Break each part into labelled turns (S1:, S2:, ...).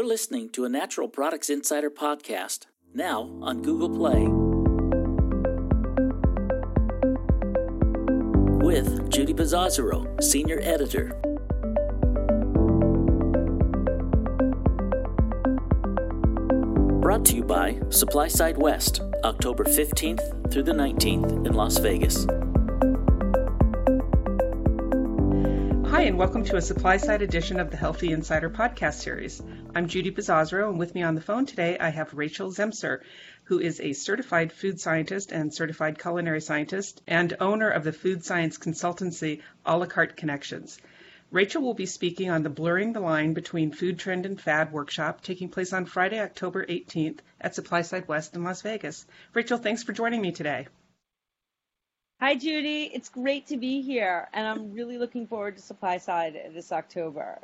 S1: You're listening to a Natural Products Insider podcast, now on Google Play. With Judie Bizzozero, Senior Editor. Brought to you by Supply Side West, October 15th through the 19th in Las Vegas.
S2: Hi, and welcome to a supply side edition of the Healthy Insider podcast series. I'm Judie Bizzozero, and with me on the phone today I have Rachel Zemser, who is a certified food scientist and certified culinary scientist and owner of the food science consultancy A la Carte Connections. Rachel will be speaking on the Blurring the Line Between Food Trend and Fad workshop taking place on Friday, October 18th at Supply Side West in Las Vegas. Rachel, thanks for joining me today.
S3: Hi, Judy. It's great to be here, and I'm really looking forward to Supply Side this October.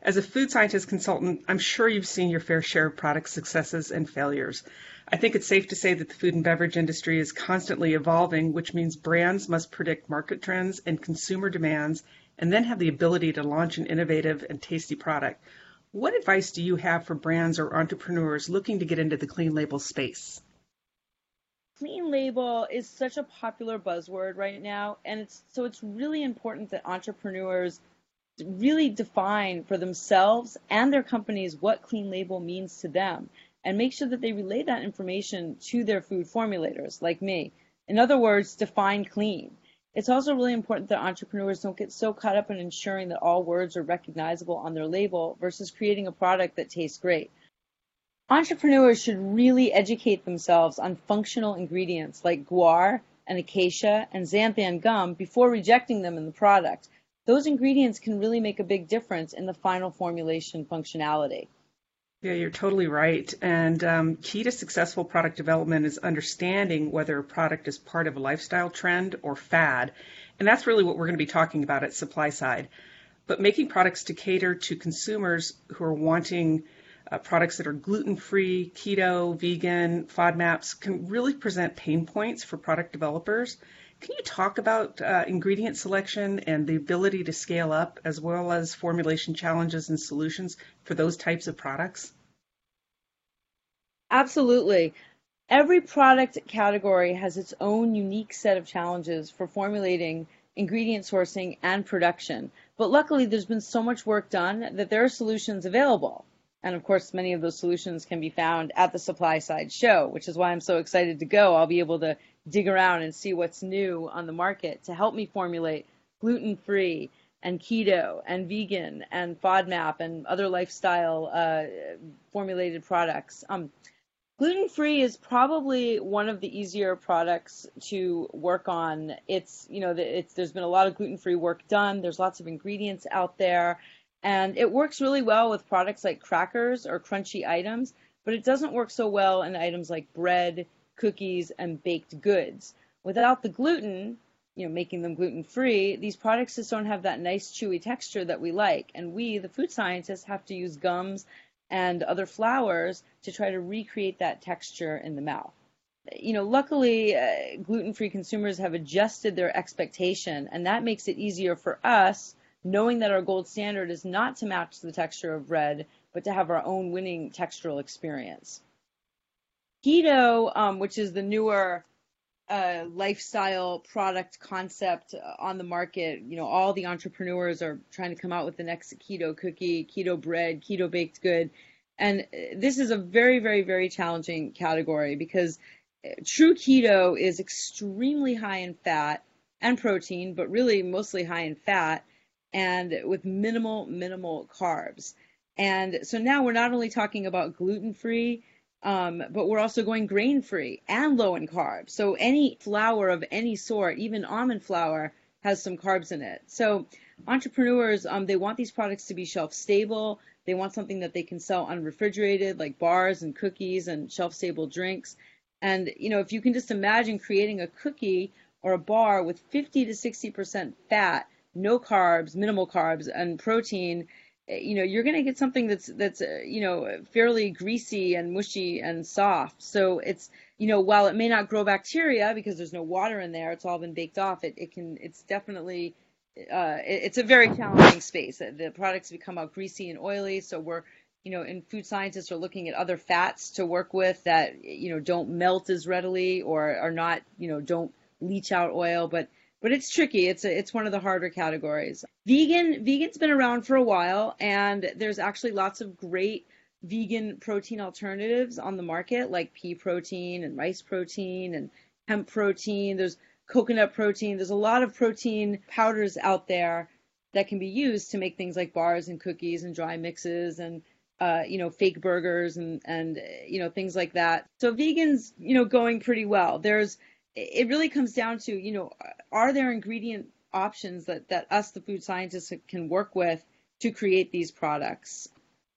S2: As a food scientist consultant, I'm sure you've seen your fair share of product successes and failures. I think it's safe to say that the food and beverage industry is constantly evolving, which means brands must predict market trends and consumer demands and then have the ability to launch an innovative and tasty product. What advice do you have for brands or entrepreneurs looking to get into the clean label space?
S3: Clean label is such a popular buzzword right now and it's so it's really important that entrepreneurs really define for themselves and their companies what clean label means to them and make sure that they relay that information to their food formulators like me. In other words define clean. It's also really important that entrepreneurs don't get so caught up in ensuring that all words are recognizable on their label versus creating a product that tastes great Entrepreneurs should really educate themselves on functional ingredients like guar and acacia and xanthan gum before rejecting them in the product. Those ingredients can really make a big difference in the final formulation functionality.
S2: Yeah, you're totally right. And um, key to successful product development is understanding whether a product is part of a lifestyle trend or fad. And that's really what we're going to be talking about at Supply Side. But making products to cater to consumers who are wanting uh, products that are gluten free, keto, vegan, FODMAPs can really present pain points for product developers. Can you talk about uh, ingredient selection and the ability to scale up, as well as formulation challenges and solutions for those types of products?
S3: Absolutely. Every product category has its own unique set of challenges for formulating ingredient sourcing and production. But luckily, there's been so much work done that there are solutions available. And of course, many of those solutions can be found at the supply side show, which is why I'm so excited to go. I'll be able to dig around and see what's new on the market to help me formulate gluten free and keto and vegan and FODMAP and other lifestyle uh, formulated products. Um, gluten free is probably one of the easier products to work on. It's you know it's there's been a lot of gluten free work done. There's lots of ingredients out there and it works really well with products like crackers or crunchy items, but it doesn't work so well in items like bread, cookies, and baked goods. Without the gluten, you know, making them gluten free, these products just don't have that nice chewy texture that we like. And we, the food scientists, have to use gums and other flours to try to recreate that texture in the mouth. You know, luckily, uh, gluten free consumers have adjusted their expectation, and that makes it easier for us knowing that our gold standard is not to match the texture of red, but to have our own winning textural experience. Keto, um, which is the newer uh, lifestyle product concept on the market, you know, all the entrepreneurs are trying to come out with the next keto cookie, keto bread, keto baked good. And this is a very, very, very challenging category because uh, true keto is extremely high in fat and protein, but really mostly high in fat and with minimal, minimal carbs. And so now we're not only talking about gluten free, um, but we're also going grain free and low in carbs. So any flour of any sort, even almond flour, has some carbs in it. So entrepreneurs, um, they want these products to be shelf stable. They want something that they can sell unrefrigerated, like bars and cookies and shelf stable drinks. And you know, if you can just imagine creating a cookie or a bar with 50 to 60% fat no carbs, minimal carbs, and protein, eh, you know, you're going to get something that's that's uh, you know fairly greasy and mushy and soft. So it's you know while it may not grow bacteria because there's no water in there, it's all been baked off. It it can it's definitely uh, it, it's a very challenging space. The products become out greasy and oily, so we're you know, and food scientists are looking at other fats to work with that, you know, don't melt as readily or are not, you know, don't leach out oil, but but it's tricky. It's a, it's one of the harder categories. Vegan vegan's been around for a while, and there's actually lots of great vegan protein alternatives on the market, like pea protein and rice protein and hemp protein. There's coconut protein. There's a lot of protein powders out there that can be used to make things like bars and cookies and dry mixes and uh, you know fake burgers and and you know things like that. So vegans you know going pretty well. There's it really comes down to you know are there ingredient options that that us the food scientists can work with to create these products?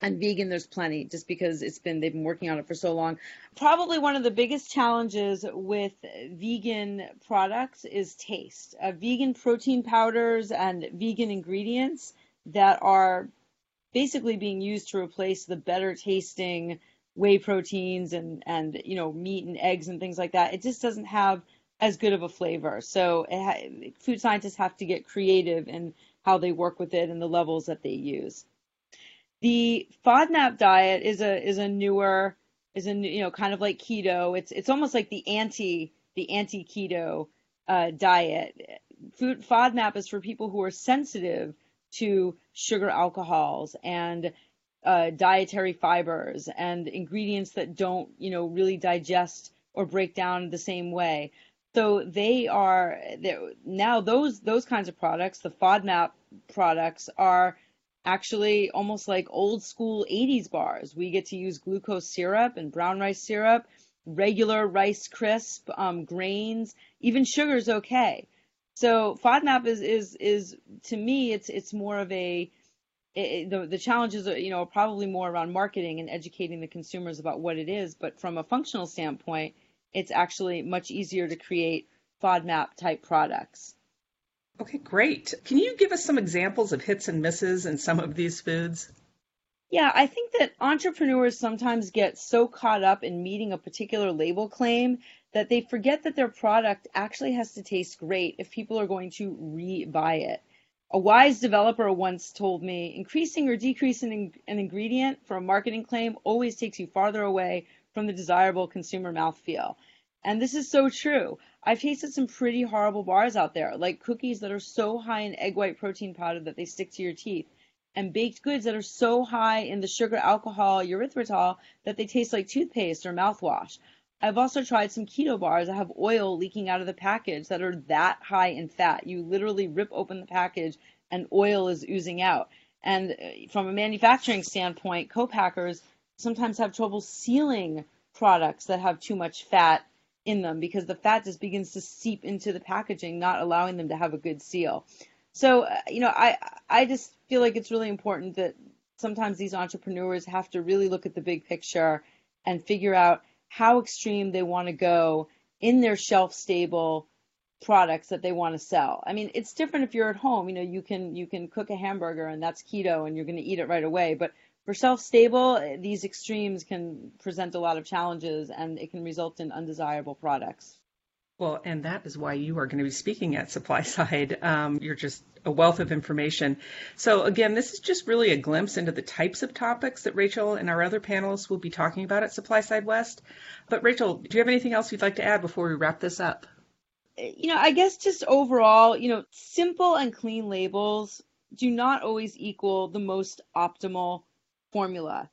S3: And vegan there's plenty just because it's been they've been working on it for so long. Probably one of the biggest challenges with vegan products is taste. Uh, vegan protein powders and vegan ingredients that are basically being used to replace the better tasting whey proteins and and you know meat and eggs and things like that it just doesn't have as good of a flavor so ha- food scientists have to get creative in how they work with it and the levels that they use the FODMAP diet is a is a newer is a you know kind of like keto. It's it's almost like the anti the anti keto uh, diet. Food FODMAP is for people who are sensitive to sugar alcohols and uh, dietary fibers and ingredients that don't you know really digest or break down the same way. So they are now those those kinds of products, the FODMAP products, are actually almost like old school 80s bars. We get to use glucose syrup and brown rice syrup, regular rice crisp, um, grains, even sugar is okay. So FODMAP is is is to me it's it's more of a it, the the challenges are you know probably more around marketing and educating the consumers about what it is, but from a functional standpoint, it's actually much easier to create FODMAP type products.
S2: Okay, great. Can you give us some examples of hits and misses in some of these foods?
S3: Yeah, I think that entrepreneurs sometimes get so caught up in meeting a particular label claim that they forget that their product actually has to taste great if people are going to re-buy it. A wise developer once told me increasing or decreasing an ingredient for a marketing claim always takes you farther away from the desirable consumer mouthfeel. And this is so true. I've tasted some pretty horrible bars out there, like cookies that are so high in egg white protein powder that they stick to your teeth, and baked goods that are so high in the sugar alcohol erythritol that they taste like toothpaste or mouthwash. I've also tried some keto bars that have oil leaking out of the package that are that high in fat. You literally rip open the package and oil is oozing out. And uh, from a manufacturing standpoint, co-packers sometimes have trouble sealing products that have too much fat in them because the fat just begins to seep into the packaging, not allowing them to have a good seal. So, uh, you know, I I just feel like it's really important that sometimes these entrepreneurs have to really look at the big picture and figure out how extreme they want to go in their shelf stable products that they want to sell. I mean, it's different if you're at home, you know, you can you can cook a hamburger and that's keto and you're going to eat it right away, but for self-stable, these extremes can present a lot of challenges and it can result in undesirable products.
S2: Well, and that is why you are going to be speaking at Supply Side. Um, you're just a wealth of information. So, again, this is just really a glimpse into the types of topics that Rachel and our other panelists will be talking about at Supply Side West. But, Rachel, do you have anything else you'd like to add before we wrap this up?
S3: You know, I guess just overall, you know, simple and clean labels do not always equal the most optimal formula.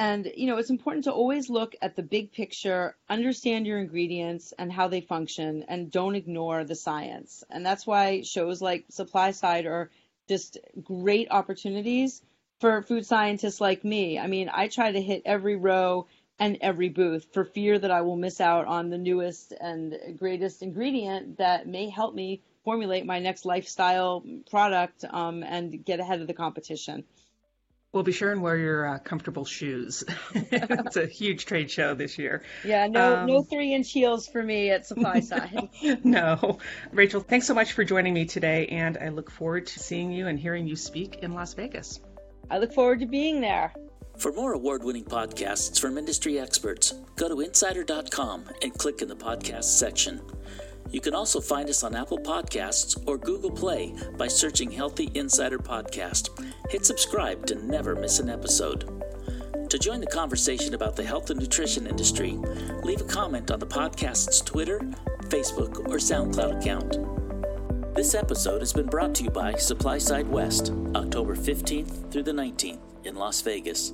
S3: And, you know, it's important to always look at the big picture, understand your ingredients and how they function, and don't ignore the science. And that's why shows like Supply Side are just great opportunities for food scientists like me. I mean, I try to hit every row and every booth for fear that I will miss out on the newest and greatest ingredient that may help me formulate my next lifestyle product um, and get ahead of the competition.
S2: Well, be sure and wear your uh, comfortable shoes. it's a huge trade show this year.
S3: Yeah, no, um, no three inch heels for me at Supply Side.
S2: no, Rachel, thanks so much for joining me today, and I look forward to seeing you and hearing you speak in Las Vegas.
S3: I look forward to being there.
S1: For more award-winning podcasts from industry experts, go to insider.com and click in the podcast section. You can also find us on Apple Podcasts or Google Play by searching Healthy Insider Podcast. Hit subscribe to never miss an episode. To join the conversation about the health and nutrition industry, leave a comment on the podcast's Twitter, Facebook, or SoundCloud account. This episode has been brought to you by Supply Side West, October 15th through the 19th in Las Vegas.